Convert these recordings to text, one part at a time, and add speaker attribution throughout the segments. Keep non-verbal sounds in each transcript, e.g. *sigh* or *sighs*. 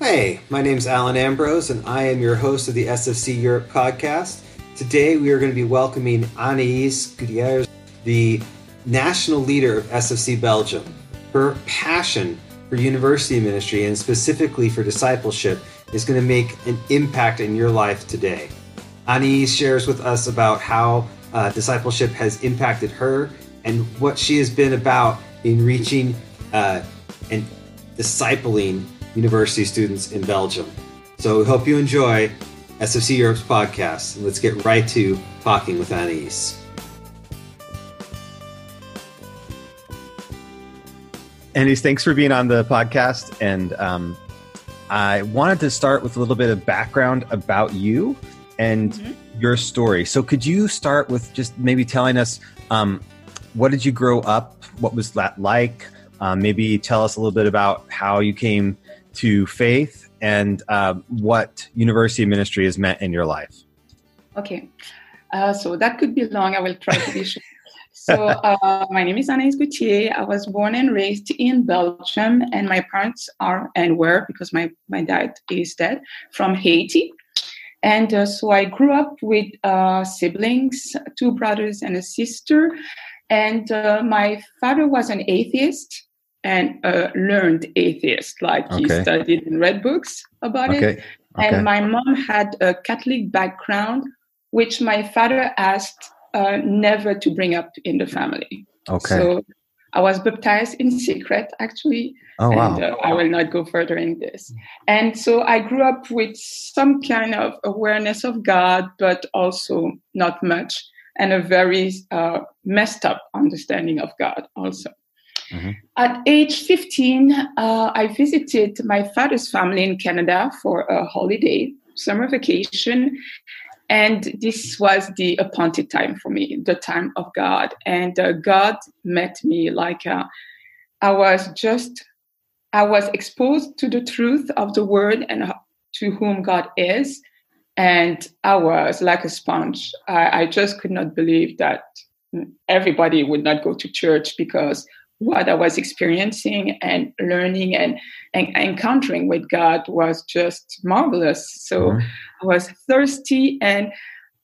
Speaker 1: Hey, my name is Alan Ambrose, and I am your host of the SFC Europe podcast. Today, we are going to be welcoming Anaïs Gutierrez, the national leader of SFC Belgium. Her passion for university ministry and specifically for discipleship is going to make an impact in your life today. Anaïs shares with us about how uh, discipleship has impacted her and what she has been about in reaching uh, and discipling university students in Belgium. So we hope you enjoy SFC Europe's podcast. and Let's get right to talking with Anaïs.
Speaker 2: Anaïs, thanks for being on the podcast. And um, I wanted to start with a little bit of background about you and mm-hmm. your story. So, could you start with just maybe telling us um, what did you grow up? What was that like? Um, maybe tell us a little bit about how you came to faith and uh, what university ministry has meant in your life.
Speaker 3: Okay, uh, so that could be long. I will try to be short. So, uh, my name is Anaïs Gauthier. I was born and raised in Belgium, and my parents are and were, because my, my dad is dead, from Haiti. And uh, so I grew up with uh, siblings, two brothers and a sister. And uh, my father was an atheist and a learned atheist, like okay. he studied and read books about okay. it. Okay. And my mom had a Catholic background, which my father asked uh, never to bring up in the family. Okay. So I was baptized in secret, actually. Oh, wow. And, uh, I will not go further in this. And so I grew up with some kind of awareness of God, but also not much, and a very uh, messed up understanding of God, also. Mm-hmm. At age 15, uh, I visited my father's family in Canada for a holiday, summer vacation. And this was the appointed time for me, the time of God. And uh, God met me like uh, I was just, I was exposed to the truth of the word and to whom God is. And I was like a sponge. I, I just could not believe that everybody would not go to church because what I was experiencing and learning and, and encountering with God was just marvelous. So mm-hmm. I was thirsty. And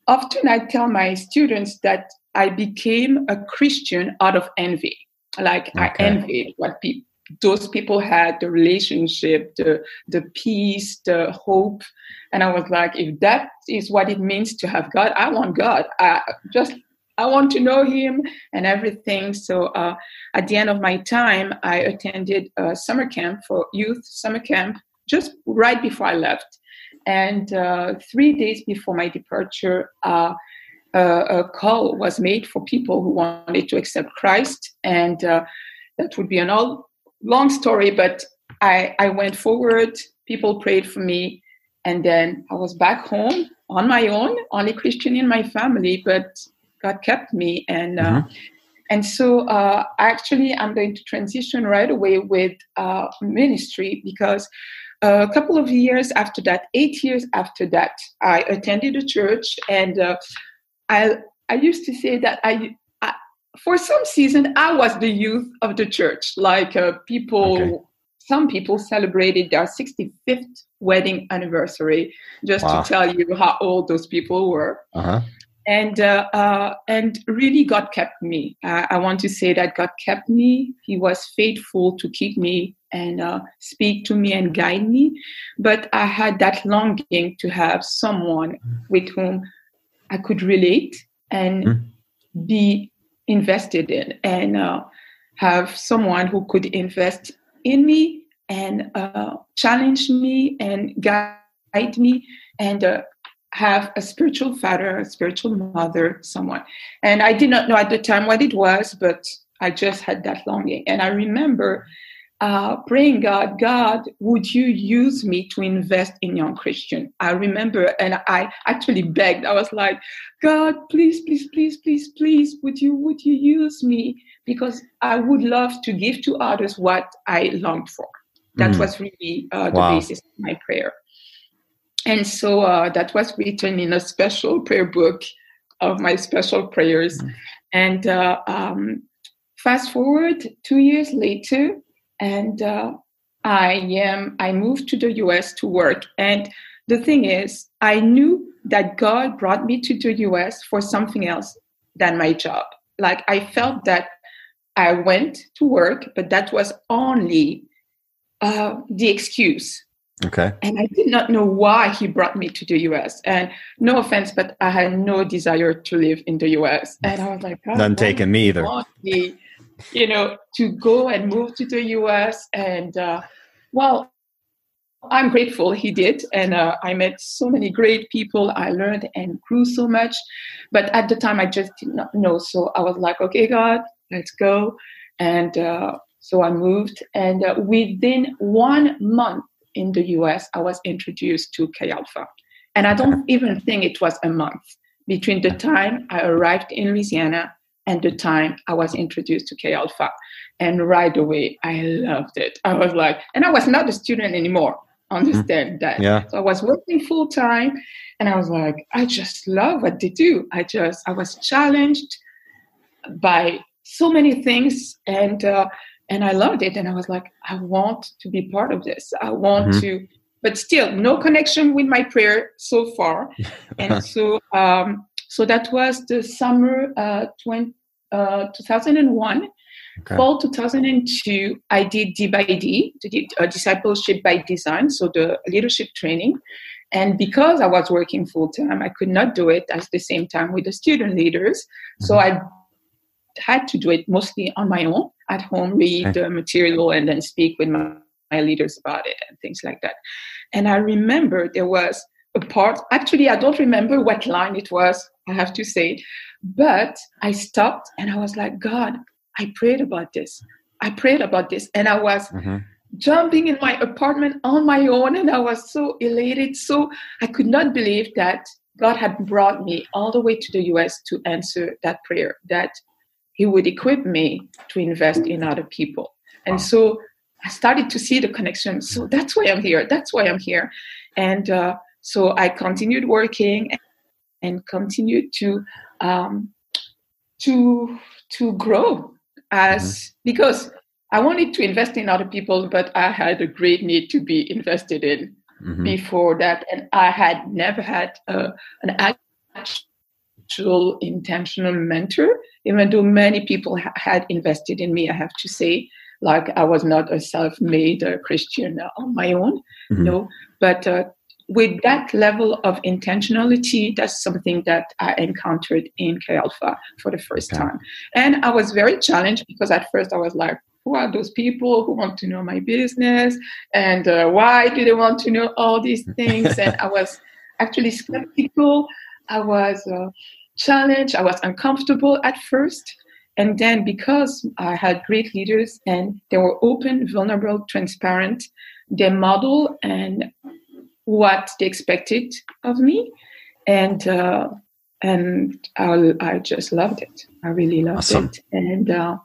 Speaker 3: often I tell my students that I became a Christian out of envy. Like okay. I envied what people those people had the relationship, the the peace, the hope, and I was like, if that is what it means to have God, I want God. I just I want to know him and everything. So uh, at the end of my time, I attended a summer camp for youth summer camp just right before I left. And uh, three days before my departure, uh, a call was made for people who wanted to accept Christ. And uh, that would be an all long story, but I, I went forward. People prayed for me. And then I was back home on my own, only Christian in my family, but God kept me, and uh, mm-hmm. and so uh, actually I'm going to transition right away with uh, ministry because a couple of years after that, eight years after that, I attended a church, and uh, I I used to say that I, I, for some season I was the youth of the church, like uh, people. Okay. Some people celebrated their 65th wedding anniversary, just wow. to tell you how old those people were. Uh-huh and uh, uh, and really God kept me. Uh, I want to say that God kept me. He was faithful to keep me and uh, speak to me and guide me. But I had that longing to have someone with whom I could relate and mm. be invested in, and uh, have someone who could invest in me and uh, challenge me and guide me and have a spiritual father, a spiritual mother, someone. And I did not know at the time what it was, but I just had that longing. And I remember uh, praying, God, God, would you use me to invest in young Christian? I remember, and I actually begged. I was like, God, please, please, please, please, please, would you, would you use me? Because I would love to give to others what I longed for. That mm. was really uh, the wow. basis of my prayer. And so uh, that was written in a special prayer book of my special prayers. Mm-hmm. And uh, um, fast forward two years later, and uh, I am I moved to the US to work and the thing is I knew that God brought me to the US for something else than my job. Like I felt that I went to work, but that was only uh, the excuse.
Speaker 2: Okay.
Speaker 3: And I did not know why he brought me to the US. And no offense, but I had no desire to live in the US. And I was like,
Speaker 2: none taken me either.
Speaker 3: Me, you know, to go and move to the US. And uh, well, I'm grateful he did. And uh, I met so many great people. I learned and grew so much. But at the time, I just did not know. So I was like, okay, God, let's go. And uh, so I moved. And uh, within one month, in the US, I was introduced to Chi Alpha. And I don't even think it was a month between the time I arrived in Louisiana and the time I was introduced to Chi Alpha. And right away, I loved it. I was like, and I was not a student anymore. Understand mm-hmm. that.
Speaker 2: Yeah.
Speaker 3: So I was working full time and I was like, I just love what they do. I just, I was challenged by so many things. And, uh, and I loved it. And I was like, I want to be part of this. I want mm-hmm. to, but still no connection with my prayer so far. *laughs* and so, um, so that was the summer uh, 20, uh, 2001. Okay. Fall 2002, I did D by D, uh, discipleship by design, so the leadership training. And because I was working full time, I could not do it at the same time with the student leaders. Mm-hmm. So I had to do it mostly on my own at home, read okay. the material, and then speak with my, my leaders about it and things like that. And I remember there was a part, actually, I don't remember what line it was, I have to say, but I stopped and I was like, God, I prayed about this. I prayed about this. And I was. Mm-hmm jumping in my apartment on my own and I was so elated. So I could not believe that God had brought me all the way to the US to answer that prayer, that he would equip me to invest in other people. And so I started to see the connection. So that's why I'm here. That's why I'm here. And uh, so I continued working and continued to um, to to grow as mm-hmm. because I wanted to invest in other people, but I had a great need to be invested in mm-hmm. before that, and I had never had uh, an actual intentional mentor, even though many people ha- had invested in me, I have to say. Like I was not a self-made uh, Christian on my own, mm-hmm. no. But uh, with that level of intentionality, that's something that I encountered in Chi Alpha for the first okay. time. And I was very challenged because at first I was like, who are those people who want to know my business? And uh, why do they want to know all these things? *laughs* and I was actually skeptical. I was uh, challenged. I was uncomfortable at first. And then because I had great leaders and they were open, vulnerable, transparent, they model and what they expected of me. And uh, and I, I, just loved it. I really loved awesome. it. And uh,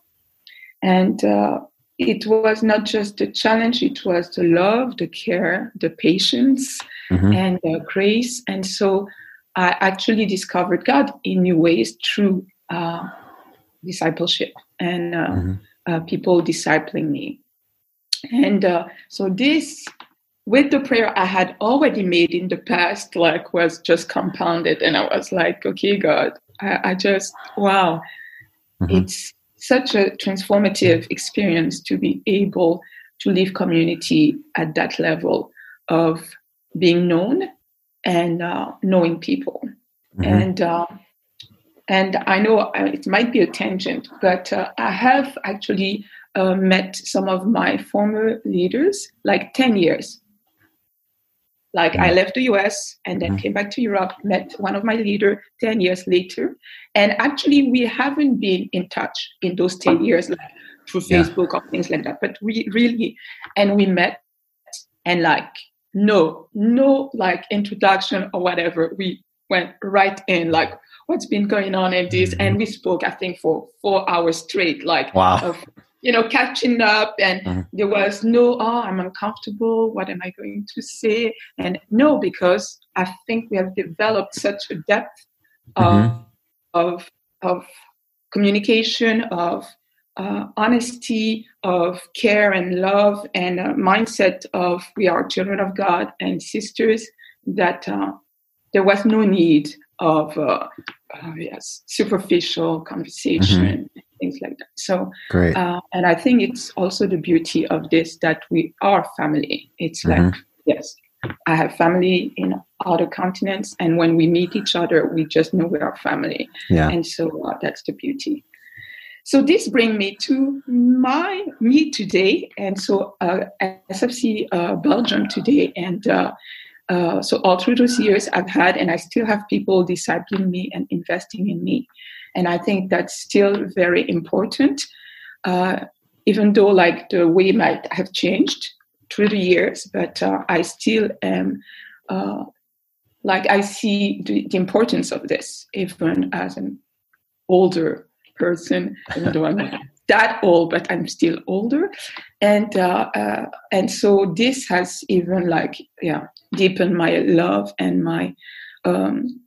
Speaker 3: and uh, it was not just the challenge; it was the love, the care, the patience, mm-hmm. and the grace. And so I actually discovered God in new ways through uh, discipleship and uh, mm-hmm. uh, people discipling me. And uh, so this, with the prayer I had already made in the past, like was just compounded, and I was like, okay, God, I, I just wow, mm-hmm. it's such a transformative experience to be able to live community at that level of being known and uh, knowing people. Mm-hmm. And uh, and I know uh, it might be a tangent, but uh, I have actually uh, met some of my former leaders, like ten years. Like mm-hmm. I left the US and then mm-hmm. came back to Europe, met one of my leader ten years later, and actually we haven't been in touch in those ten years, like through Facebook or things like that. But we really, and we met, and like no, no like introduction or whatever. We went right in, like, what's been going on in this? Mm-hmm. And we spoke, I think, for four hours straight, like,
Speaker 2: wow.
Speaker 3: Of, you know, catching up. And mm-hmm. there was no, oh, I'm uncomfortable. What am I going to say? And no, because I think we have developed such a depth of, mm-hmm. of, of communication, of uh, honesty, of care and love, and a mindset of we are children of God and sisters, that uh, there was no need of uh, uh, yes, superficial conversation, mm-hmm. things like that. So,
Speaker 2: great.
Speaker 3: Uh, and I think it's also the beauty of this that we are family. It's mm-hmm. like, yes, I have family in other continents, and when we meet each other, we just know we are family.
Speaker 2: Yeah.
Speaker 3: And so uh, that's the beauty. So this brings me to my me today, and so uh, SFC uh, Belgium today, and uh, uh, so all through those years I've had, and I still have people discipling me and investing in me, and I think that's still very important. Uh, even though like the way might have changed through the years, but uh, I still am like I see the, the, importance of this even as an older person, even though I'm not that old, but I'm still older, and uh, uh, and so this has even like yeah deepened my love and my um,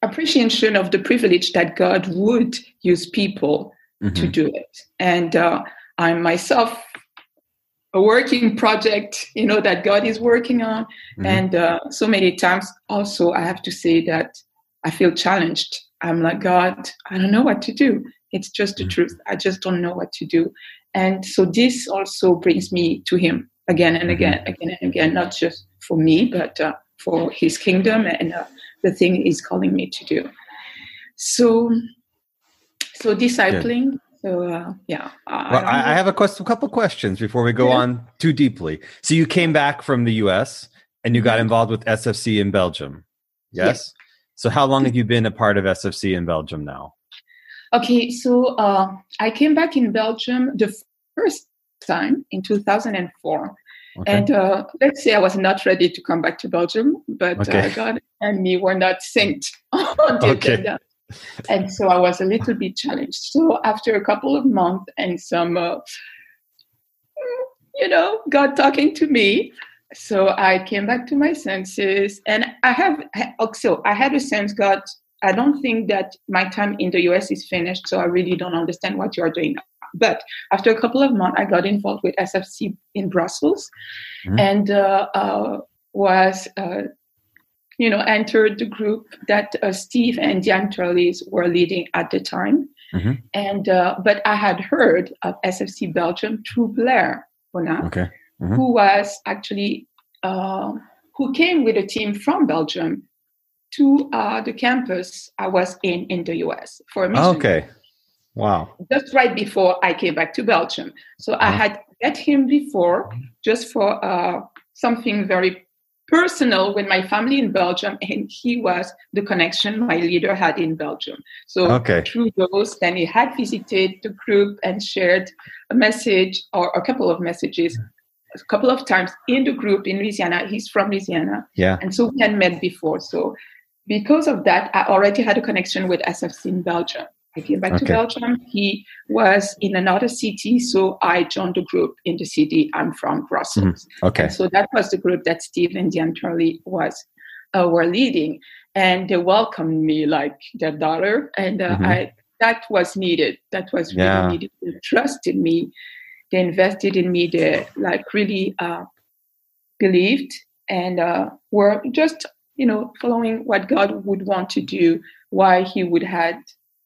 Speaker 3: appreciation of the privilege that God would use people mm-hmm. to do it, and uh, I'm myself a working project you know that god is working on mm-hmm. and uh, so many times also i have to say that i feel challenged i'm like god i don't know what to do it's just the mm-hmm. truth i just don't know what to do and so this also brings me to him again and again mm-hmm. again and again not just for me but uh, for his kingdom and uh, the thing he's calling me to do so so discipling so uh, yeah.
Speaker 2: I, well, I, I have a question, couple questions before we go yeah. on too deeply. So you came back from the U.S. and you got mm-hmm. involved with SFC in Belgium. Yes. yes. So how long have you been a part of SFC in Belgium now?
Speaker 3: Okay, so uh, I came back in Belgium the first time in 2004. Okay. And uh, let's say I was not ready to come back to Belgium, but uh. God and me were not synced *laughs* on the okay. agenda and so I was a little bit challenged. So after a couple of months and some, uh, you know, God talking to me, so I came back to my senses, and I have also I had a sense, God, I don't think that my time in the US is finished, so I really don't understand what you are doing. But after a couple of months, I got involved with SFC in Brussels, mm-hmm. and uh, uh, was uh, you know, entered the group that uh, Steve and Diane Trellis were leading at the time. Mm-hmm. And uh, but I had heard of SFC Belgium through Blair Bona,
Speaker 2: okay.
Speaker 3: Mm-hmm. who was actually uh, who came with a team from Belgium to uh, the campus I was in in the US for a mission.
Speaker 2: Okay, wow!
Speaker 3: Just right before I came back to Belgium, so I uh-huh. had met him before just for uh, something very personal with my family in Belgium, and he was the connection my leader had in Belgium. So
Speaker 2: okay.
Speaker 3: through those, then he had visited the group and shared a message or a couple of messages a couple of times in the group in Louisiana. He's from Louisiana.
Speaker 2: Yeah.
Speaker 3: And so we had met before. So because of that, I already had a connection with SFC in Belgium. I came back okay. to Belgium. He was in another city, so I joined the group in the city. I'm from Brussels.
Speaker 2: Mm, okay.
Speaker 3: And so that was the group that Steve and Diane Charlie was uh, were leading, and they welcomed me like their daughter, and uh, mm-hmm. I that was needed. That was really yeah. needed. They trusted me. They invested in me. They like really uh, believed and uh, were just you know following what God would want to do. Why He would had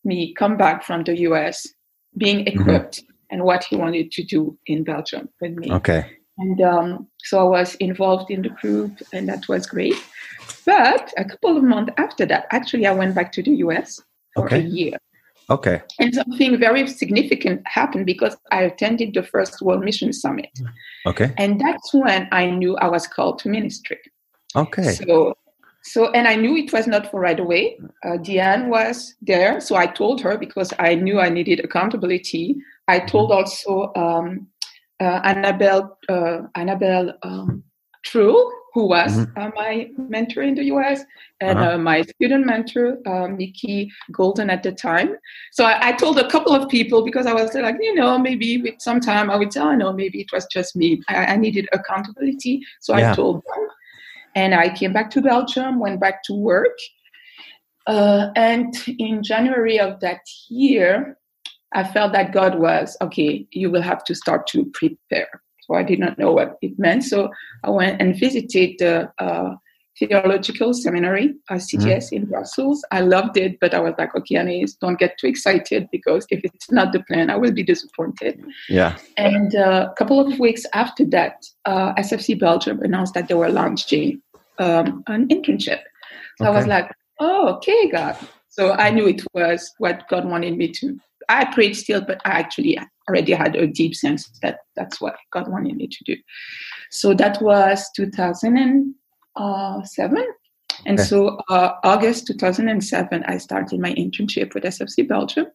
Speaker 3: me come back from the US being mm-hmm. equipped mm-hmm. and what he wanted to do in Belgium with me.
Speaker 2: Okay.
Speaker 3: And um, so I was involved in the group, and that was great. But a couple of months after that, actually, I went back to the US for okay. a year.
Speaker 2: Okay.
Speaker 3: And something very significant happened because I attended the first World Mission Summit.
Speaker 2: Okay.
Speaker 3: And that's when I knew I was called to ministry.
Speaker 2: Okay.
Speaker 3: So so, and I knew it was not for right away. Uh, Diane was there, so I told her because I knew I needed accountability. I mm-hmm. told also um, uh, Annabelle, uh, Annabelle um, True, who was mm-hmm. Uh, my mentor in the US, and uh-huh. Uh, my student mentor, uh, Mickey Golden at the time. So I, I, told a couple of people because I was like, you know, maybe with some time I would tell, no, maybe it was just me. I, I needed accountability, so yeah. I told them. And I came back to Belgium, went back to work. Uh, and in January of that year, I felt that God was okay. You will have to start to prepare. So I did not know what it meant. So I went and visited the uh, theological seminary, CTS mm. in Brussels. I loved it, but I was like, okay, Anais, don't get too excited because if it's not the plan, I will be disappointed.
Speaker 2: Yeah.
Speaker 3: And uh, a couple of weeks after that, uh, SFC Belgium announced that they were launching um, an internship. So okay. I was like, oh, okay, God. So I knew it was what God wanted me to. I prayed still, but I actually already had a deep sense that that's what God wanted me to do. So that was 2007. And okay. so, uh, August 2007, I started my internship with SFC Belgium.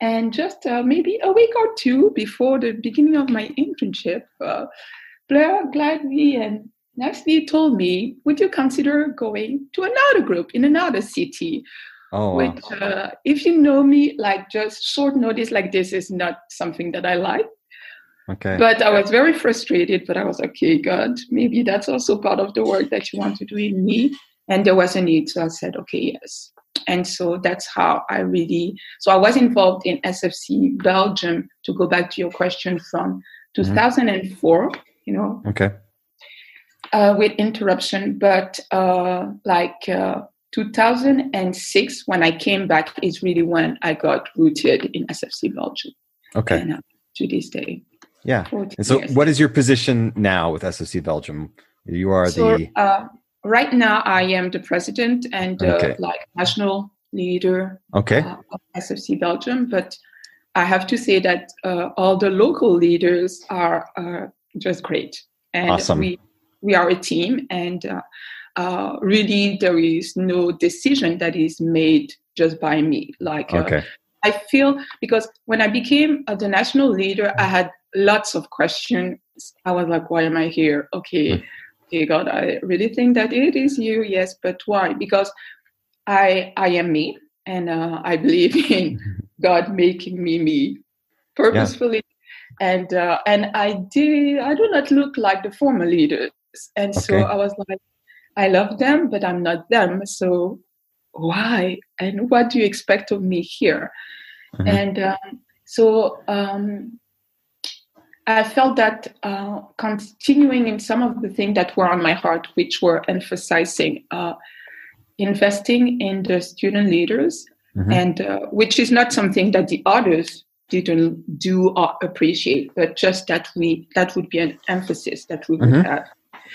Speaker 3: And just uh, maybe a week or two before the beginning of my internship, uh, Blair gladly and nicely told me, Would you consider going to another group in another city?
Speaker 2: Oh,
Speaker 3: which, uh, if you know me, like just short notice like this is not something that I like.
Speaker 2: Okay.
Speaker 3: But I was very frustrated, but I was okay, God, maybe that's also part of the work that you want to do in me. And there was a need. So I said, okay, yes. And so that's how I really, so I was involved in SFC Belgium to go back to your question from 2004, mm-hmm. you know.
Speaker 2: Okay.
Speaker 3: Uh, with interruption, but uh, like uh, 2006, when I came back, is really when I got rooted in SFC Belgium.
Speaker 2: Okay.
Speaker 3: And, uh, to this day.
Speaker 2: Yeah. And so, years. what is your position now with SFC Belgium? You are so, the.
Speaker 3: Uh, right now, I am the president and uh, okay. like national leader
Speaker 2: okay.
Speaker 3: Uh, of SFC Belgium. But I have to say that uh, all the local leaders are uh, just great. And
Speaker 2: awesome.
Speaker 3: we, we are a team. And uh, really there is no decision that is made just by me. Like, uh,
Speaker 2: okay.
Speaker 3: I feel because when I became uh, the national leader, I had lots of questions. I was like, why am I here? Okay, mm. okay, God, I really think that it is you. Yes, but why? Because I I am me, and uh, I believe *laughs* in *laughs* God making me me purposefully. Yeah. And uh, and I did. I do not look like the former leaders, and okay. so I was like, I love them, but I'm not them. So why? And what do you expect of me here? Mm-hmm. And um, so um, I felt that uh, continuing in some of the things that were on my heart, which were emphasizing uh, investing in the student leaders, mm-hmm. and uh, which is not something that the others didn't do or appreciate, but just that we that would be an emphasis that we would mm-hmm. have.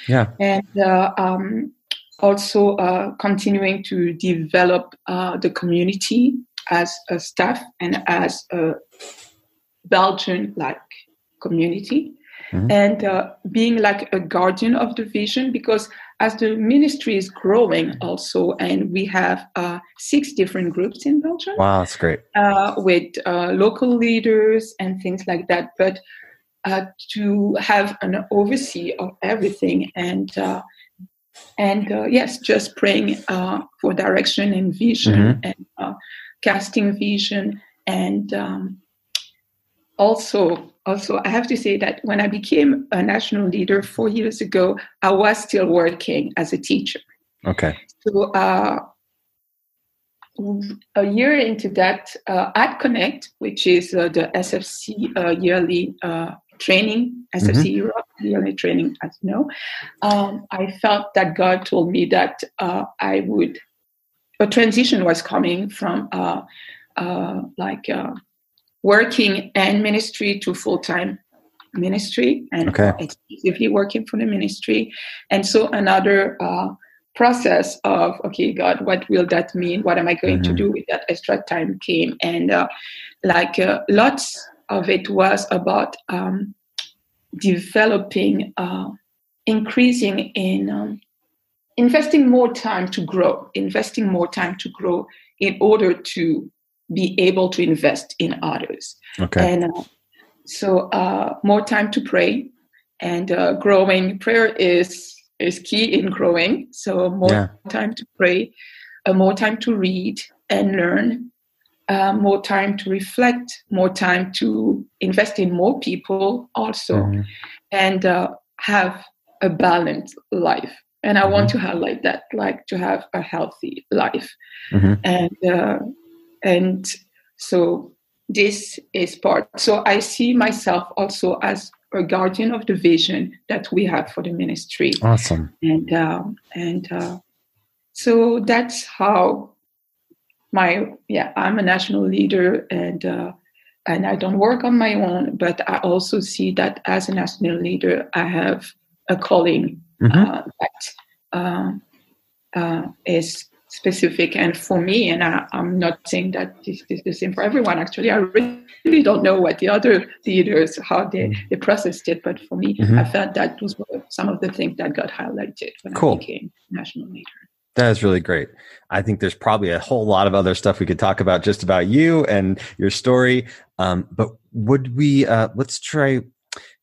Speaker 2: Yeah.
Speaker 3: And uh, um, also uh, continuing to develop uh, the community as a staff and as a Belgian like community. Mm-hmm. And uh, being like a guardian of the vision, because as the ministry is growing, also, and we have uh, six different groups in Belgium.
Speaker 2: Wow, that's great.
Speaker 3: Uh, with uh, local leaders and things like that. But uh, to have an oversee of everything and uh, and uh, yes just praying uh, for direction and vision mm-hmm. and uh, casting vision and um, also also i have to say that when i became a national leader four years ago i was still working as a teacher
Speaker 2: okay
Speaker 3: so uh, a year into that, uh, at Connect, which is uh, the SFC uh, yearly uh, training, SFC mm-hmm. Europe yearly training, as you know, um, I felt that God told me that uh, I would, a transition was coming from uh, uh, like uh, working and ministry to full time ministry and
Speaker 2: okay.
Speaker 3: exclusively working for the ministry. And so another uh, process of okay god what will that mean what am i going mm-hmm. to do with that extra time came and uh, like uh, lots of it was about um, developing, uh, increasing in um, investing more time to grow, investing more time to grow in order to be able to invest in others.
Speaker 2: Okay.
Speaker 3: And uh, so uh, more time to pray and uh, growing. Prayer is is key in growing. So more yeah. time to pray, uh, more time to read and learn, uh, more time to reflect, more time to invest in more people also, mm-hmm. and uh, have a balanced life. And I mm-hmm. want to highlight that, like to have a healthy life.
Speaker 2: Mm-hmm.
Speaker 3: And uh, and so this is part. So I see myself also as a guardian of the vision that we have for the ministry.
Speaker 2: Awesome.
Speaker 3: And uh, and uh, so that's how my yeah I'm a national leader and uh, and I don't work on my own, but I also see that as a national leader I have a calling mm-hmm. Uh, that uh, uh, is specific and for me and I, am not saying that this is the same for everyone actually i really don't know what the other leaders how they, mm-hmm. they processed it but for me mm-hmm. i felt that was some of the things that got highlighted when cool. i became national leader
Speaker 2: that is really great. I think there's probably a whole lot of other stuff we could talk about just about you and your story. Um, but would we, uh, let's try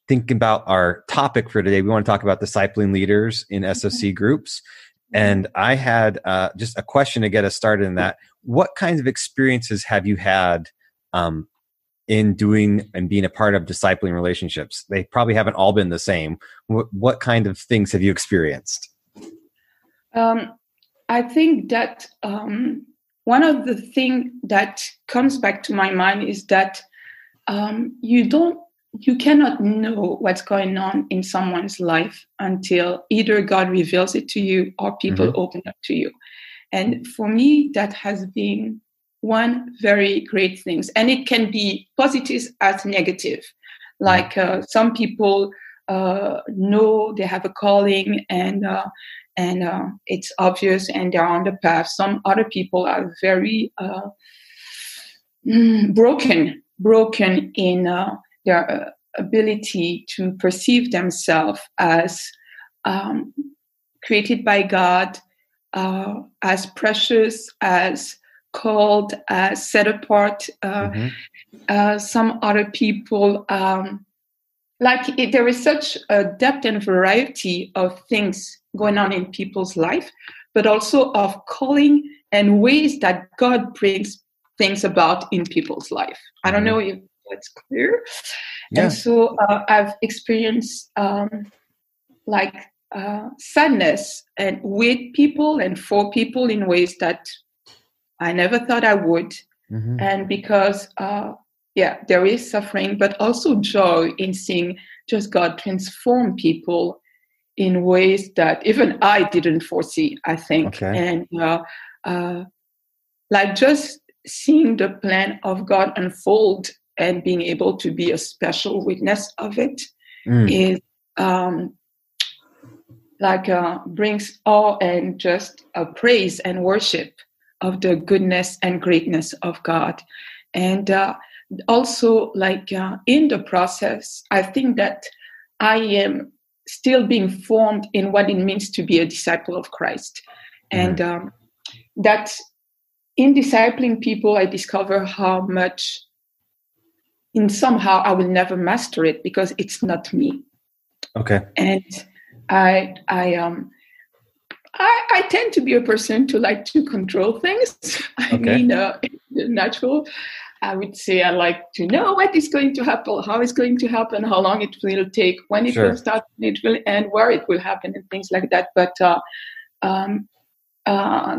Speaker 2: thinking about our topic for today. We want to talk about discipling leaders in SFC groups. And I had uh, just a question to get us started in that. What kinds of experiences have you had um, in doing and being a part of discipling relationships? They probably haven't all been the same. What, what kind of things have you experienced?
Speaker 3: Um, I think that um, one of the things that comes back to my mind is that um, you don't you cannot know what's going on in someone's life until either God reveals it to you or people mm-hmm. open up to you. And for me, that has been one very great thing. And it can be positive as negative. Like uh, some people uh, know they have a calling and uh, and uh, it's obvious and they're on the path. Some other people are very uh, mm, broken, broken in uh, their uh, ability to perceive themselves as um, created by God, uh, as precious, as called, as set apart. Uh, mm-hmm. Uh, some other people, um, like it, there is such a depth and variety of things going on in people's life, but also of calling and ways that God brings things about in people's life. I don't mm-hmm. know if that's clear. Yeah. And so uh, I've experienced um, like uh, sadness and with people and for people in ways that I never thought I would. Mm-hmm. And because, uh, yeah, there is suffering, but also joy in seeing just God transform people in ways that even I didn't foresee, I think. Okay. And uh, uh, like just seeing the plan of God unfold and being able to be a special witness of it mm. is um, like uh, brings awe and just a praise and worship of the goodness and greatness of God. And uh, also, like uh, in the process, I think that I am still being formed in what it means to be a disciple of Christ. Mm. And um, that in discipling people, I discover how much in somehow I will never master it because it's not me.
Speaker 2: Okay.
Speaker 3: And I I um I, I tend to be a person to like to control things. *laughs* I okay. mean, uh, natural. I would say I like to know what is going to happen, how it's going to happen, how long it will take, when it sure. will start, when it will end, where it will happen, and things like that. But uh, um, uh,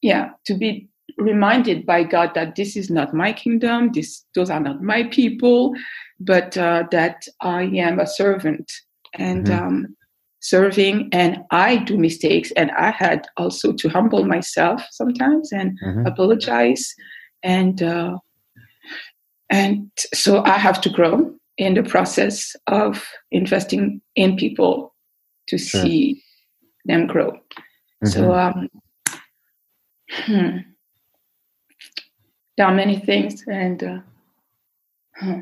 Speaker 3: yeah, to be reminded by God that this is not my kingdom, this those are not my people, but uh, that I am a servant and mm-hmm. um, serving, and I do mistakes, and I had also to humble myself sometimes and mm-hmm. apologize, and uh, and so I have to grow in the process of investing in people to sure. see them grow. Mm-hmm. So. Um, hmm there are many things and uh,
Speaker 2: huh.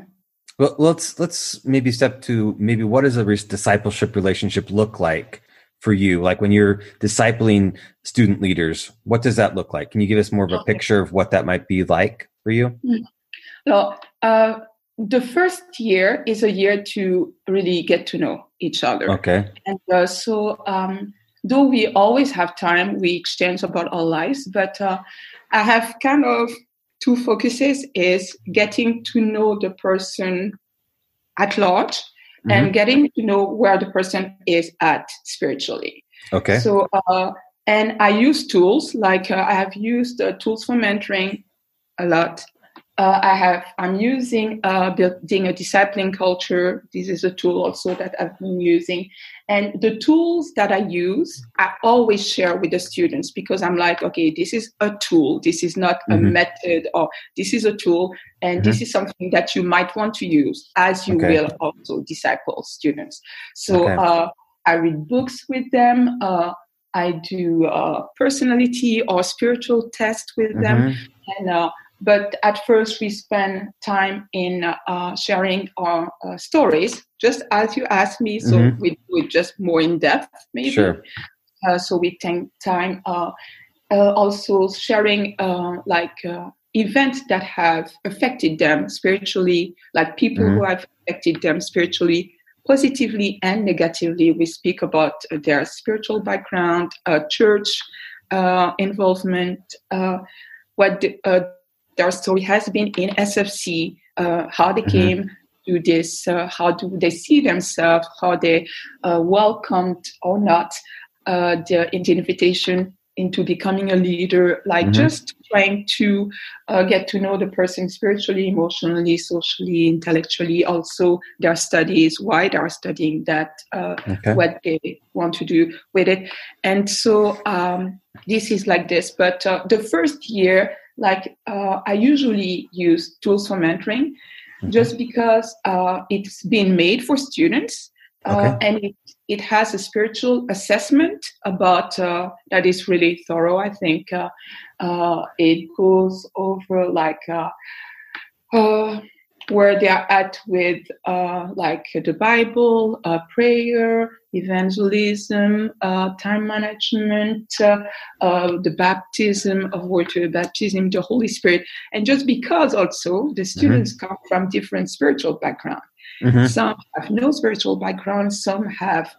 Speaker 2: well let's let's maybe step to maybe what does a discipleship relationship look like for you like when you're discipling student leaders what does that look like can you give us more of a picture of what that might be like for you
Speaker 3: mm-hmm. Well uh, the first year is a year to really get to know each other
Speaker 2: okay
Speaker 3: and uh, so um, though we always have time we exchange about our lives but uh, i have kind of two focuses is getting to know the person at large mm-hmm. and getting to know where the person is at spiritually.
Speaker 2: Okay.
Speaker 3: So, uh, and I use tools like uh, I have used uh, tools for mentoring a lot. Uh, I have I'm using uh, building a discipling culture. This is a tool also that I've been using, and the tools that I use, I always share with the students because I'm like, okay, this is a tool. This is not mm-hmm. a method, or this is a tool, and mm-hmm. this is something that you might want to use as you okay. will also disciple students. So okay. uh, I read books with them. Uh, I do uh, personality or spiritual test with mm-hmm. them, and uh, but at first, we spend time in uh, sharing our uh, stories, just as you asked me. So mm-hmm. we do it just more in depth, maybe.
Speaker 2: Sure.
Speaker 3: Uh, so we take time uh, uh, also sharing uh, like events that have affected them spiritually, like people mm-hmm. who have affected them spiritually, positively and negatively. We speak about their spiritual background, church involvement, what. The, their story has been in SFC, uh, how they mm-hmm. came to this, uh, how do they see themselves, how they uh, welcomed or not uh, the, invitation into becoming a leader, like mm-hmm. just trying to uh, get to know the person spiritually, emotionally, socially, intellectually, also their studies, why they are studying that, uh, okay. what they want to do with it. And so um, this is like this. But uh, the first year, like uh, I usually use tools for mentoring mm-hmm. just because uh, it's been made for students uh, okay. and it, it has a spiritual assessment about uh, that is really thorough. I think uh, uh, it goes over like where they are at with uh, like the Bible, uh, prayer, evangelism, uh, time management, uh, uh, the baptism of water baptism, the Holy Spirit, and just because also the mm-hmm. students mm-hmm. come from different spiritual background. Mm-hmm. Some have no spiritual background, some have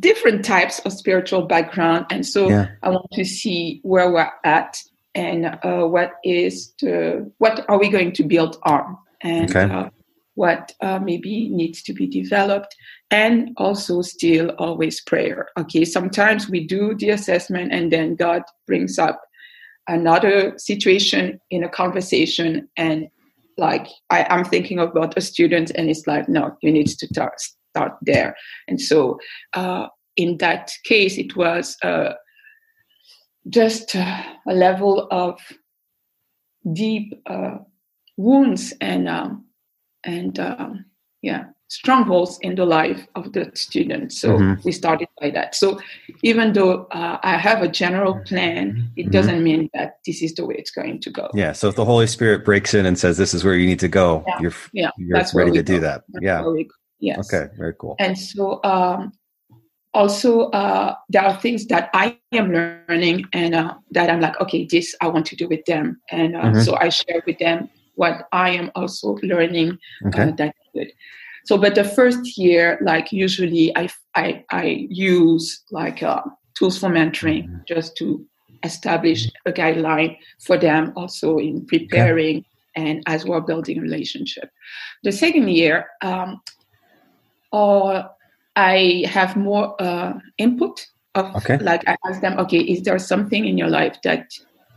Speaker 3: different types of spiritual background, and so yeah. I want to see where we're at and uh, what is the what are we going to build on and okay. What uh, maybe needs to be developed and also still always prayer. Okay sometimes we do the assessment and then god brings up another situation in a conversation and like I, am thinking about a student and it's like no you need to start, start there. And so uh, in that case it was uh, just uh, a level of deep uh, wounds and um, and um, yeah strongholds in the life of the student. So mm-hmm. we started by that. So even though uh, I have a general plan, it mm-hmm. doesn't mean that this is the way it's going to go.
Speaker 2: Yeah. So if the Holy Spirit breaks in and says this is where you need to go, yeah. you're yeah. you're That's ready to go. do that. That's yeah.
Speaker 3: Yes.
Speaker 2: Okay. Very cool.
Speaker 3: And so um, also uh, there are things that I am learning and uh, that I'm like, okay, this I want to do with them, and uh, mm-hmm. so I share with them what I am also learning uh, okay. that good. So, but the first year, like usually, I I, I use like uh, tools for mentoring mm-hmm. just to establish a guideline for them, also in preparing and as well building a relationship. The second year, um, or I have more uh, input of okay. like I ask them, okay, is there something in your life that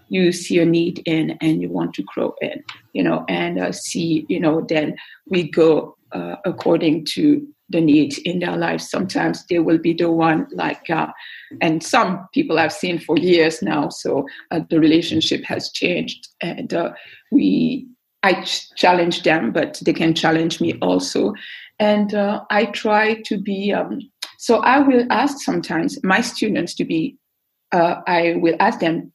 Speaker 3: you see a need in and you want to grow in, you know, and uh, see, you know, then we go uh, according to the needs in their lives. Sometimes they will be the one like, uh, and some people I've seen for years now. So uh, the relationship has changed, and uh, we I challenge them, but they can challenge me also and uh, I try to be. Um, so I will ask sometimes my students to be. Uh, I will ask them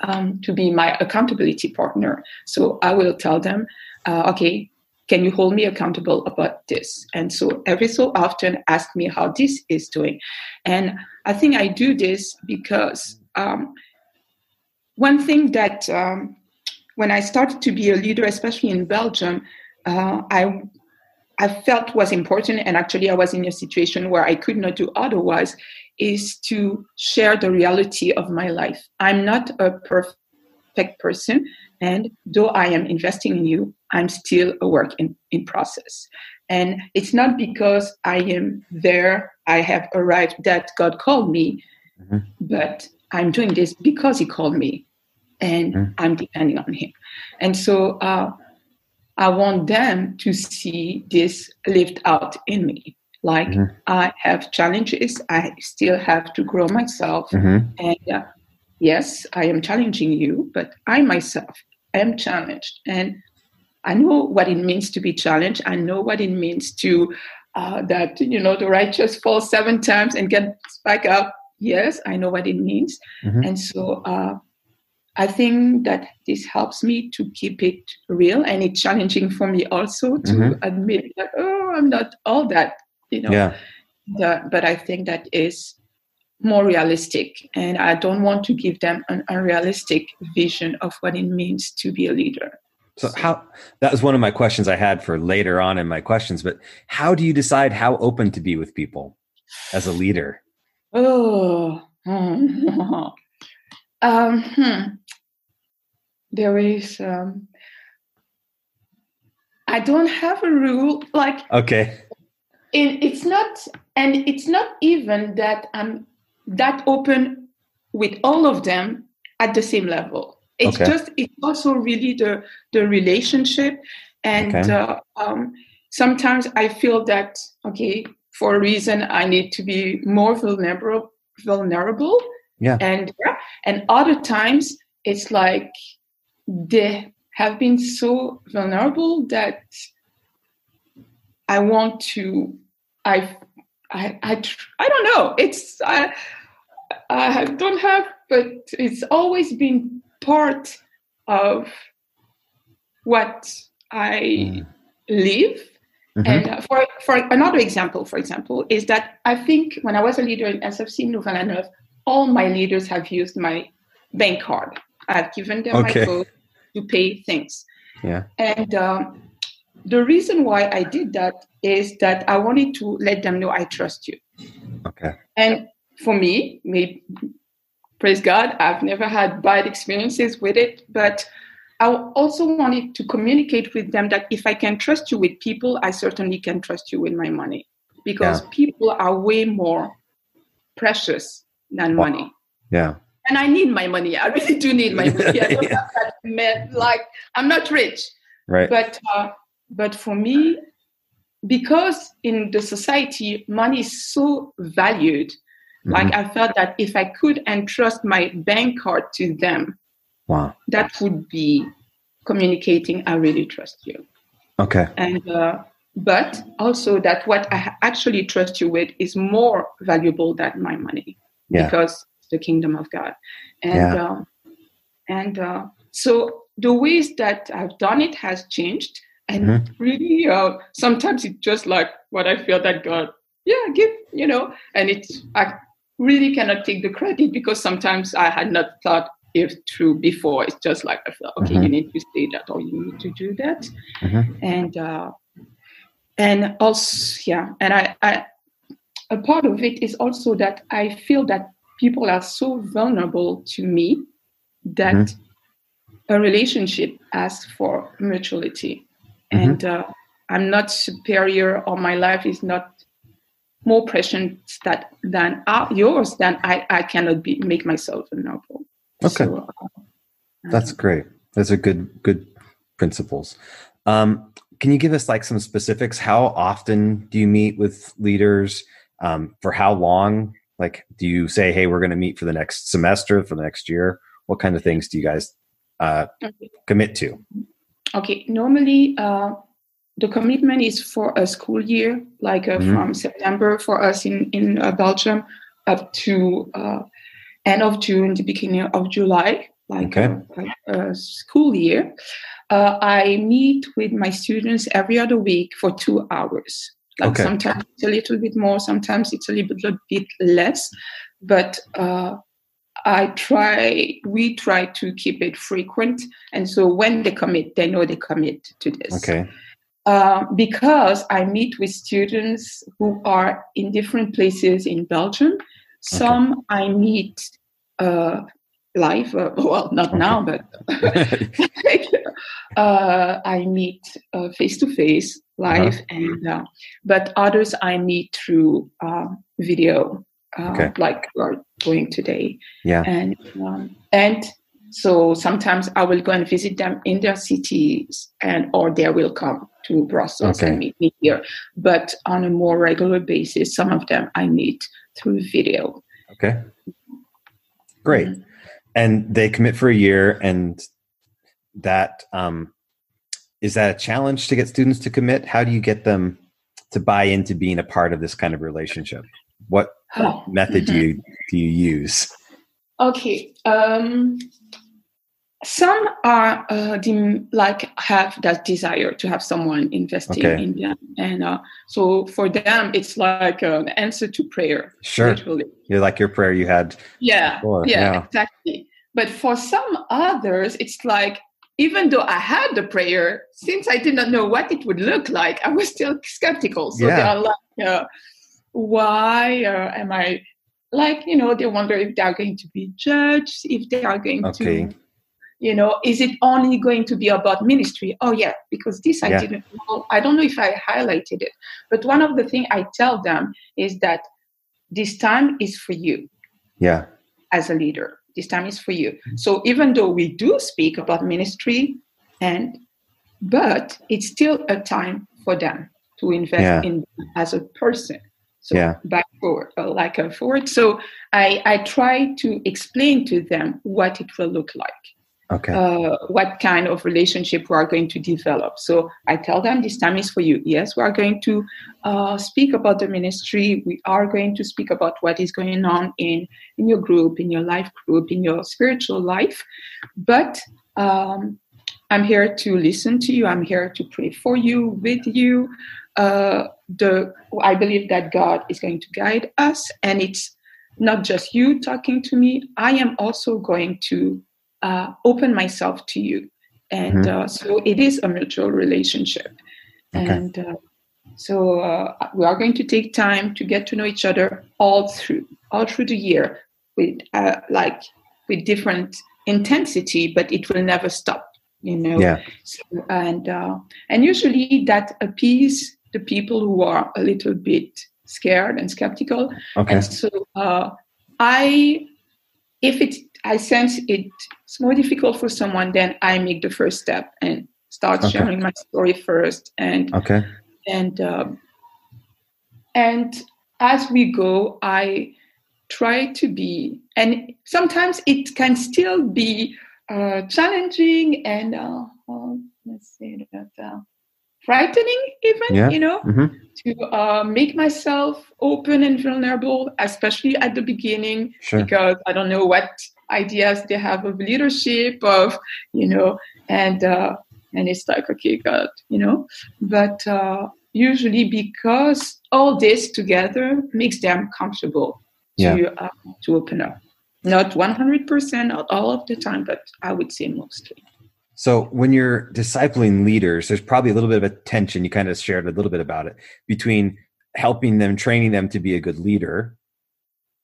Speaker 3: um, to be my accountability partner. So I will tell them, uh, okay, can you hold me accountable about this? And so every so often, ask me how this is doing. And I think I do this because um, one thing that um, when I started to be a leader, especially in Belgium, uh, I I felt was important, and actually I was in a situation where I could not do otherwise, is to share the reality of my life. I'm not a perfect person, and though I am investing in you, I'm still a work in, in process. And it's not because I am there, I have arrived that God called me, mm-hmm. but I'm doing this because He called me. and mm. I'm depending on him. And so uh, I want them to see this lived out in me. Like mm-hmm. I have challenges, I still have to grow myself. Mm-hmm. And uh, yes, I am challenging you, but I myself am challenged. And I know what it means to be challenged. I know what it means to uh, that, you know, the righteous fall seven times and get back up. Yes, I know what it means. Mm-hmm. And so uh, I think that this helps me to keep it real, and it's challenging for me also to mm-hmm. admit that oh, I'm not all that, you know.
Speaker 2: Yeah.
Speaker 3: The, but I think that is more realistic, and I don't want to give them an unrealistic vision of what it means to be a leader.
Speaker 2: So how that was one of my questions I had for later on in my questions, but how do you decide how open to be with people as a leader?
Speaker 3: Oh, *laughs* um, hmm there is um, i don't have a rule like
Speaker 2: okay
Speaker 3: it, it's not and it's not even that i'm that open with all of them at the same level. It's okay. just it's also really the the relationship. And okay. uh, um, sometimes i feel that okay for a reason i need to be more vulnerable vulnerable.
Speaker 2: Yeah.
Speaker 3: And and other times it's like they have been so vulnerable that I want to. I I I, I don't know. It's I I don't have, but it's always been part of what I mm. live. Mm-hmm. And uh, for for another example, for example, is that I think when I was a leader in SFC Louvain-la-Neuve, all my leaders have used my bank card. I've given them okay. my code to pay things.
Speaker 2: Yeah.
Speaker 3: And um, the reason why I did that is that I wanted to let them know I trust you.
Speaker 2: Okay.
Speaker 3: And for me, maybe, praise God, I've never had bad experiences with it, but I also wanted to communicate with them that if I can trust you with people, I certainly can trust you with my money because yeah. people are way more precious than wow. money.
Speaker 2: Yeah
Speaker 3: and I need my money. I really do need my money. I *laughs* don't yeah. have that like I'm not rich,
Speaker 2: right?
Speaker 3: But uh, but for me, because in the society money is so valued, mm-hmm. like I felt that if I could entrust my bank card to them,
Speaker 2: wow,
Speaker 3: that would be communicating. I really trust you.
Speaker 2: Okay,
Speaker 3: and. Uh, but also that what I actually trust you with is more valuable than my money
Speaker 2: yeah.
Speaker 3: because the kingdom of God. And yeah. Um, and uh, so the ways that I've done it has changed. And mm-hmm. really, uh, sometimes it's just like what I feel that God, yeah, give, you know, and it's, I really cannot take the credit because sometimes I had not thought it through before. It's just like I felt, okay, mm-hmm. you need to say that or you need to do that. Mm-hmm. And, uh, and also, yeah, and I, I, a part of it is also that I feel that people are so vulnerable to me that mm-hmm. a relationship asks for mutuality. Mm-hmm. And uh, I'm not superior, or my life is not more precious that, than uh, yours, then I, I cannot be, make myself vulnerable.
Speaker 2: Okay. So, uh, That's great. Those are good, good principles. Um, can you give us like some specifics? How often do you meet with leaders? Um, for how long? Like, do you say, hey, we're going to meet for the next semester, for the next year? What kind of things do you guys uh, okay. commit to?
Speaker 3: Okay, normally uh, the commitment is for a school year, like uh, mm-hmm. from September for us in, in uh, Belgium up to uh, end of June, the beginning of July, like okay. a, a, school year. Uh, I meet with my students every other week for two hours. Like okay. sometimes it's a little bit more, sometimes it's a little bit less, but uh, I try, we try to keep it frequent. And so when they commit, they know they commit to this.
Speaker 2: Okay.
Speaker 3: Uh, because I meet with students who are in different places in Belgium. Some okay. I meet uh, live, uh, *laughs* well, not okay. now, but *laughs* uh, I meet face to face live uh-huh. and uh, but others i meet through uh, video uh, okay. like we're doing today
Speaker 2: yeah
Speaker 3: and um, and So sometimes I will go and visit them in their cities, and or they will come to Brussels
Speaker 2: Okay.
Speaker 3: and meet me here. But on a more regular basis, some of them I meet through video.
Speaker 2: Okay. Great.
Speaker 3: Mhm.
Speaker 2: And they commit for a year and that um is that a challenge to get students to commit? How do you get them to buy into being a part of this kind of relationship? What
Speaker 3: Oh, *sighs*
Speaker 2: method do you *laughs* do you use?
Speaker 3: Okay. Um, some are uh, the, like have that desire to have someone investing
Speaker 2: Okay.
Speaker 3: in them, and uh, so for them it's like an answer to prayer.
Speaker 2: Sure.
Speaker 3: Literally.
Speaker 2: You're like your prayer you had
Speaker 3: Yeah. Yeah.
Speaker 2: yeah.
Speaker 3: Exactly. But for some others, it's like even though I had the prayer, since I did not know what it would look like, I was still skeptical. So they
Speaker 2: Yeah.
Speaker 3: are like, uh, why uh, am I like, you know, they wonder if they are going to be judged, if they are going
Speaker 2: Okay.
Speaker 3: to, you know, is it only going to be about ministry? Oh, yeah, because this I didn't know. I don't know if I highlighted it, but one of the things I tell them is that this time is for you
Speaker 2: Yeah.
Speaker 3: as a leader. This time is for you. So even though we do speak about ministry, and but it's still a time for them to invest
Speaker 2: Yeah.
Speaker 3: in as a person. So
Speaker 2: Yeah.
Speaker 3: back forward, uh, like a forward. So I I try to explain to them what it will look like
Speaker 2: Okay.
Speaker 3: uh, what kind of relationship we are going to develop. So I tell them this time is for you. Yes, we are going to uh, speak about the ministry. We are going to speak about what is going on in in your group, in your life group, in your spiritual life. But um, I'm here to listen to you. I'm here to pray for you, with you. Uh, the I believe that God is going to guide us, and it's not just you talking to me. I am also going to uh, open myself to you. And
Speaker 2: Mhm.
Speaker 3: uh, so it is a mutual relationship.
Speaker 2: Okay.
Speaker 3: And uh, so uh, we are going to take time to get to know each other all through, all through the year with uh, like with different intensity, but it will never stop, you know?
Speaker 2: Yeah.
Speaker 3: So, and, uh, and usually that appease the people who are a little bit scared and skeptical
Speaker 2: Okay.
Speaker 3: and so uh, I, if it, I sense it's more difficult for someone, then I make the first step and start
Speaker 2: Okay.
Speaker 3: sharing my story first, and
Speaker 2: Okay.
Speaker 3: and um, and as we go, I try to be, and sometimes it can still be uh, challenging and uh, uh, let's say that uh, frightening, even
Speaker 2: Yeah.
Speaker 3: you know
Speaker 2: hmm
Speaker 3: to uh, make myself open and vulnerable, especially at the beginning,
Speaker 2: Sure.
Speaker 3: because I don't know what ideas they have of leadership, of you know, and uh, and it's like okay, God, you know, but uh, usually because all this together makes them comfortable to uh, to open up. Not one hundred percent, not all of the time, but I would say mostly.
Speaker 2: So when you're discipling leaders, there's probably a little bit of a tension. You kind of shared a little bit about it between helping them, training them to be a good leader,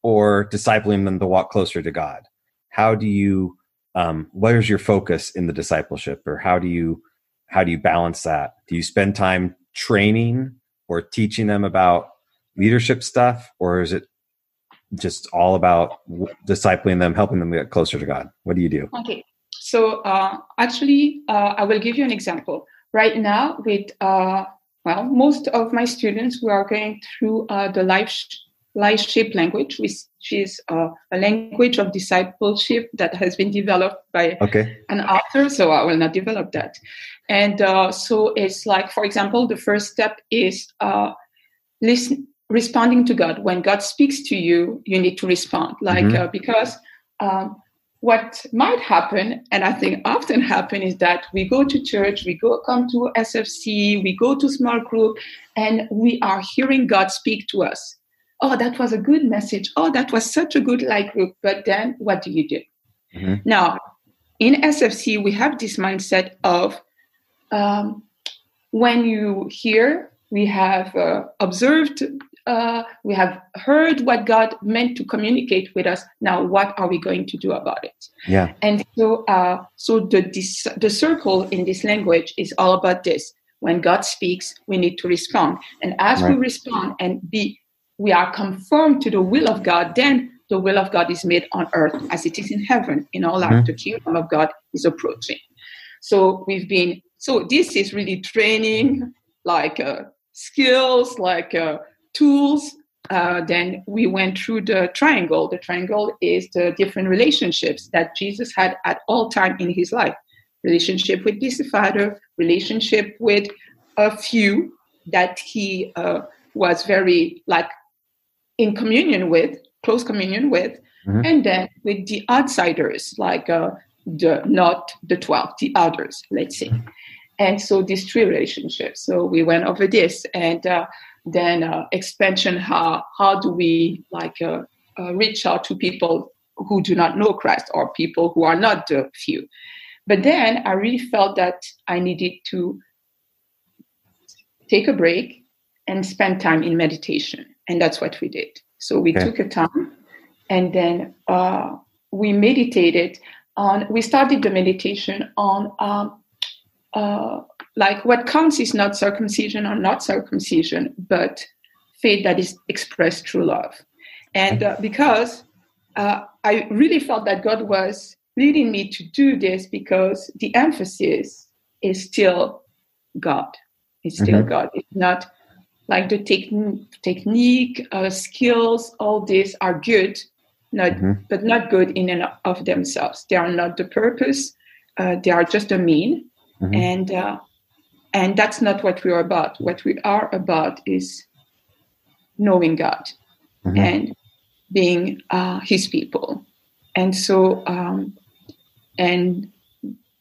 Speaker 2: or discipling them to walk closer to God. How do you? Um, your focus in the discipleship, or how do you how do you balance that? Do you spend time training or teaching them about leadership stuff, or is it just all about discipling them, helping them get closer to God? What do you do?
Speaker 3: Okay. So uh, actually, uh, I will give you an example. Right now, with uh, well, most of my students, we are going through uh, the life sh- life shape language, which is uh, a language of discipleship that has been developed by
Speaker 2: Okay.
Speaker 3: an author. So I will not develop that. And uh, so it's like, for example, the first step is uh, listen, responding to God. When God speaks to you, you need to respond, like
Speaker 2: Mhm.
Speaker 3: uh, because. Um, what might happen, and I think often happen, is that we go to church, we go come to SFC, we go to small group, and we are hearing God speak to us. Oh, that was a good message. Oh, that was such a good light group. But then, what do you do?
Speaker 2: Mhm.
Speaker 3: Now, in SFC, we have this mindset of um, when you hear, we have uh, observed, uh, we have heard what God meant to communicate with us. Now, what are we going to do about it?
Speaker 2: Yeah.
Speaker 3: And so, uh, so the this, the circle in this language is all about this. When God speaks, we need to respond, and as we respond and be, we are conformed to the will of God. Then the will of God is made on earth as it is in heaven. In all our life, mm-hmm. the kingdom of God is approaching. So we've been, so this is really training, like uh, skills, like uh, tools. Uh, then we went through the triangle. The triangle is the different relationships that Jesus had at all time in his life. Relationship with his father, relationship with a few that he uh, was very like in communion with, close communion with, mm-hmm. and then with the outsiders, like uh, the not the 12, the others, let's say. And so these three relationships. So we went over this, and uh, then uh, expansion. How how do we like uh, uh, reach out to people who do not know Christ or people who are not the few? But then I really felt that I needed to take a break and spend time in meditation, and that's what we did. So we okay. took a time, and then uh, we meditated on. We started the meditation on. Um, uh, like what counts is not circumcision or not circumcision, but faith that is expressed through love. And uh, because uh, I really felt that God was leading me to do this because the emphasis is still God. It's still mm-hmm. God. It's not like the technique, uh, skills, all these are good, not mm-hmm. but not good in and of themselves. They are not the purpose. Uh, they are just a mean, mm-hmm. and uh, and that's not what we are about. What we are about is knowing God mm-hmm. and being uh, His people, and so um, and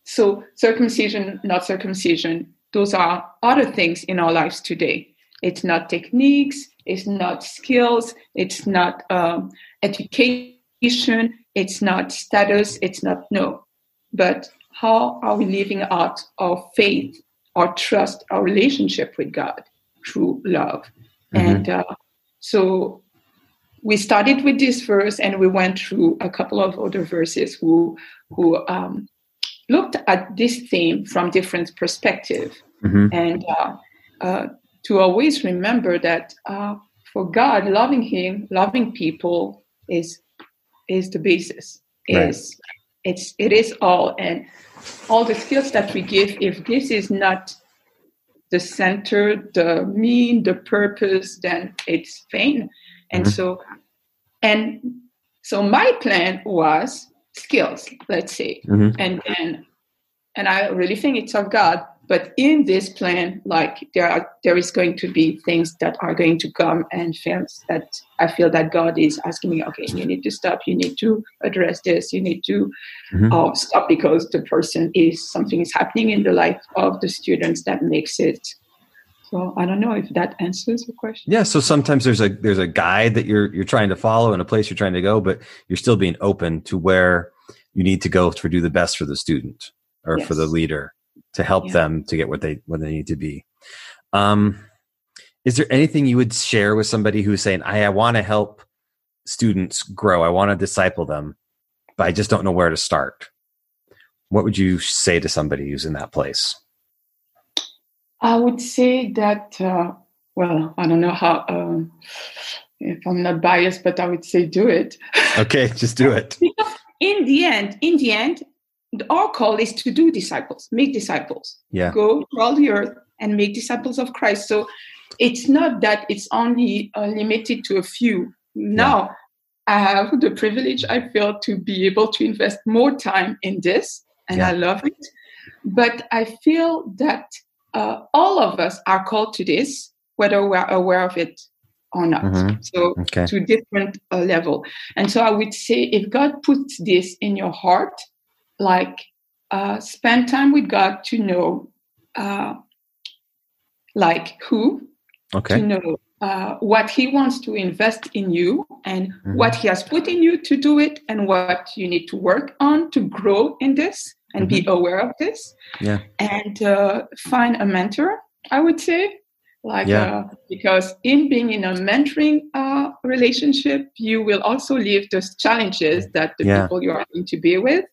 Speaker 3: so circumcision, not circumcision. Those are other things in our lives today it's not techniques, it's not skills, it's not um, education, it's not status, it's not no. But how are we living out our faith, our trust, our relationship with God through love? Mm-hmm. And uh, so we started with this verse and we went through a couple of other verses who, who um, looked at this theme from different perspective. Mm-hmm. And uh, uh, to always remember that uh, for God, loving Him, loving people is is the basis. Right. Is it's it is all and all the skills that we give. If this is not the center, the mean, the purpose, then it's vain. And mm-hmm. so, and so my plan was skills, let's say, mm-hmm. and then, and I really think it's of God but in this plan like there are there is going to be things that are going to come and things that i feel that god is asking me okay you need to stop. You need to address this. You need to mm-hmm. uh, stop because the person is something is happening in the life of the students that makes it. So i don't know if that answers the question.
Speaker 2: Yeah so sometimes there's a there's a guide that you're you're trying to follow and a place you're trying to go but you're still being open to where you need to go to do the best for the student or yes. for the leader to help yeah. them to get what they what they need to be. Um, is there anything you would share with somebody who's saying, "I, I want to help students grow. I want to disciple them, but I just don't know where to start." What would you say to somebody who's in that place?
Speaker 3: I would say that. Uh, well, I don't know how. Uh, if I'm not biased, but I would say do it.
Speaker 2: Okay, just do it. *laughs*
Speaker 3: in the end, in the end, our call is to do disciples, make disciples.
Speaker 2: Yeah.
Speaker 3: Go to all the earth and make disciples of Christ. So it's not that it's only uh, limited to a few. Now, yeah. I have the privilege, I feel, to be able to invest more time in this, and yeah. I love it. But I feel that uh, all of us are called to this, whether we're aware of it or not. Mm-hmm. So okay. to different uh, level. And so I would say, if God puts this in your heart, like uh, spend time with God to know, uh, like who,
Speaker 2: okay.
Speaker 3: to know uh, what He wants to invest in you and mm-hmm. what He has put in you to do it, and what you need to work on to grow in this and mm-hmm. be aware of this.
Speaker 2: Yeah,
Speaker 3: and uh, find a mentor. I would say like yeah. uh, because in being in a mentoring uh, relationship you will also live those challenges that the yeah. people you are going to be with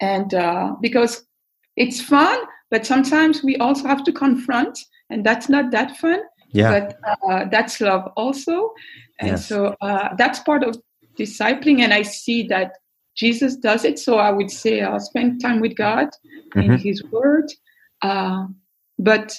Speaker 3: and uh, because it's fun but sometimes we also have to confront and that's not that fun
Speaker 2: yeah
Speaker 3: but uh, that's love also and yes. so uh, that's part of discipling and I see that Jesus does it. So I would say uh, spend time with God mm-hmm. in His Word, uh, but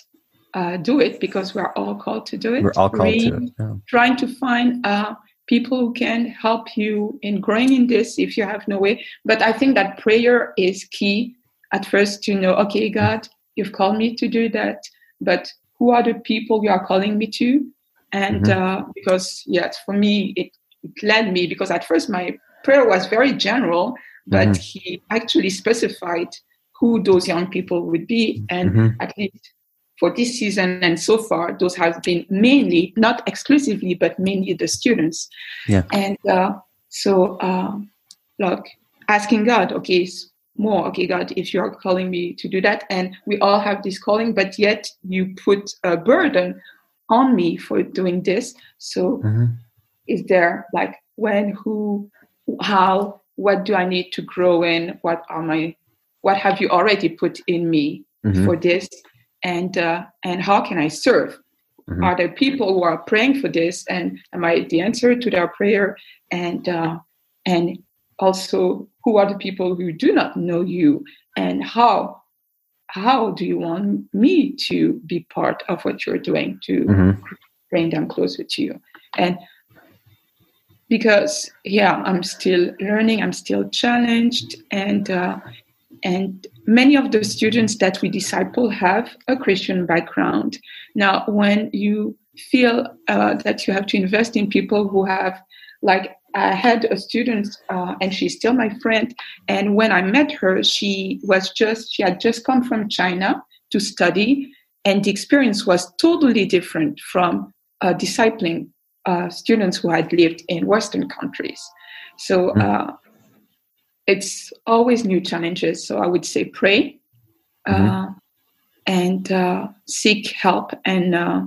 Speaker 3: uh, do it because we're all called to do it.
Speaker 2: We're all called to it. Yeah.
Speaker 3: Trying to find uh, people who can help you in growing in this if you have no way. But I think that prayer is key at first to know, okay, God, you've called me to do that, but who are the people you are calling me to? And mm-hmm. uh, because, yes, for me, it, it, led me because at first my prayer was very general, but mm-hmm. he actually specified who those young people would be. And mm-hmm. at least for this season and so far, those have been mainly, not exclusively, but mainly the students.
Speaker 2: Yeah.
Speaker 3: And uh, so, uh, like asking God, okay, more, okay, God, if you're calling me to do that, and we all have this calling, but yet you put a burden on me for doing this. So, mm-hmm. is there like when, who, how, what do I need to grow in? What are my, what have you already put in me mm-hmm. for this? And uh, and how can I serve? Mm-hmm. Are there people who are praying for this, and am I the answer to their prayer? And uh, and also, who are the people who do not know you, and how how do you want me to be part of what you're doing to mm-hmm. bring them closer to you? And because yeah, I'm still learning, I'm still challenged, and uh, and many of the students that we disciple have a Christian background. Now, when you feel uh, that you have to invest in people who have, like, I had a student, uh, and she's still my friend. And when I met her, she was just she had just come from China to study, and the experience was totally different from uh, discipling uh, students who had lived in Western countries. So hmm it's always new challenges. So I would say pray mm-hmm. uh, and uh, seek help and uh,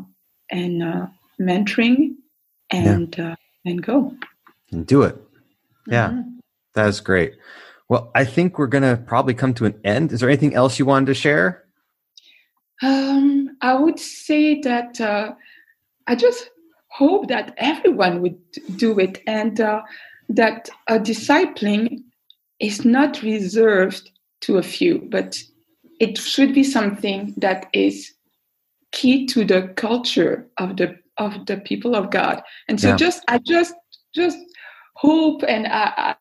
Speaker 3: and uh, mentoring and yeah. Uh, and go
Speaker 2: and do it. Yeah, mm-hmm. that is great. Well, I think we're going to probably come to an end. Is there anything else you wanted to share?
Speaker 3: Um, I would say that uh, I just hope that everyone would do it and that a discipling is not reserved to a few, but it should be something that is key to the culture of the of the people of God. And so yeah. just I just just hope and I,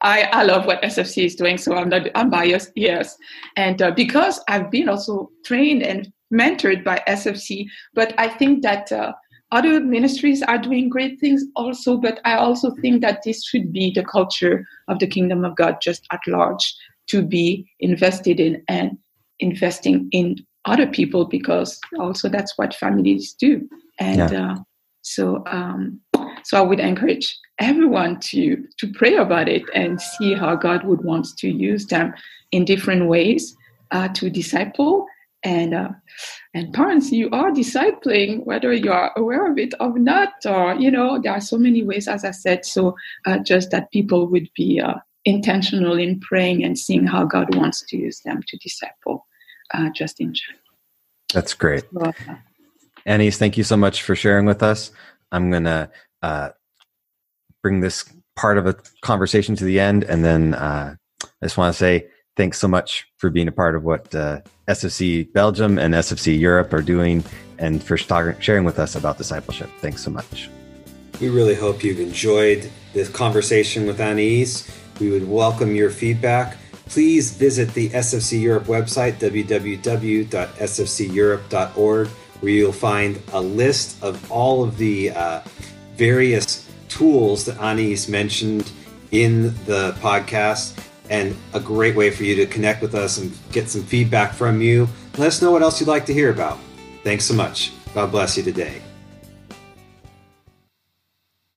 Speaker 3: I I love what SFC is doing, so I'm not I'm biased, yes. And uh, because I've been also trained and mentored by SFC, but I think that uh, other ministries are doing great things also, but I also think that this should be the culture of the kingdom of God just at large to be invested in and investing in other people because also that's what families do. And yeah. uh, so, um, so I would encourage everyone to to pray about it and see how God would want to use them in different ways uh, to disciple and uh, and parents you are discipling whether you are aware of it or not or you know there are so many ways as i said so uh, just that people would be uh, intentional in praying and seeing how god wants to use them to disciple uh, just in general.
Speaker 2: That's great. So, uh, Anais, thank you so much for sharing with us. I'm gonna uh, bring this part of a conversation to the end and then i just want to say thanks so much for being a part of what uh, SFC Belgium and SFC Europe are doing and for sharing with us about discipleship. Thanks so much.
Speaker 1: We really hope you've enjoyed this conversation with Anais. We would welcome your feedback. Please visit the SFC Europe website, www.sfceurope.org, where you'll find a list of all of the uh, various tools that Anais mentioned in the podcast and a great way for you to connect with us and get some feedback from you. Let us know what else you'd like to hear about. Thanks so much. God bless you today.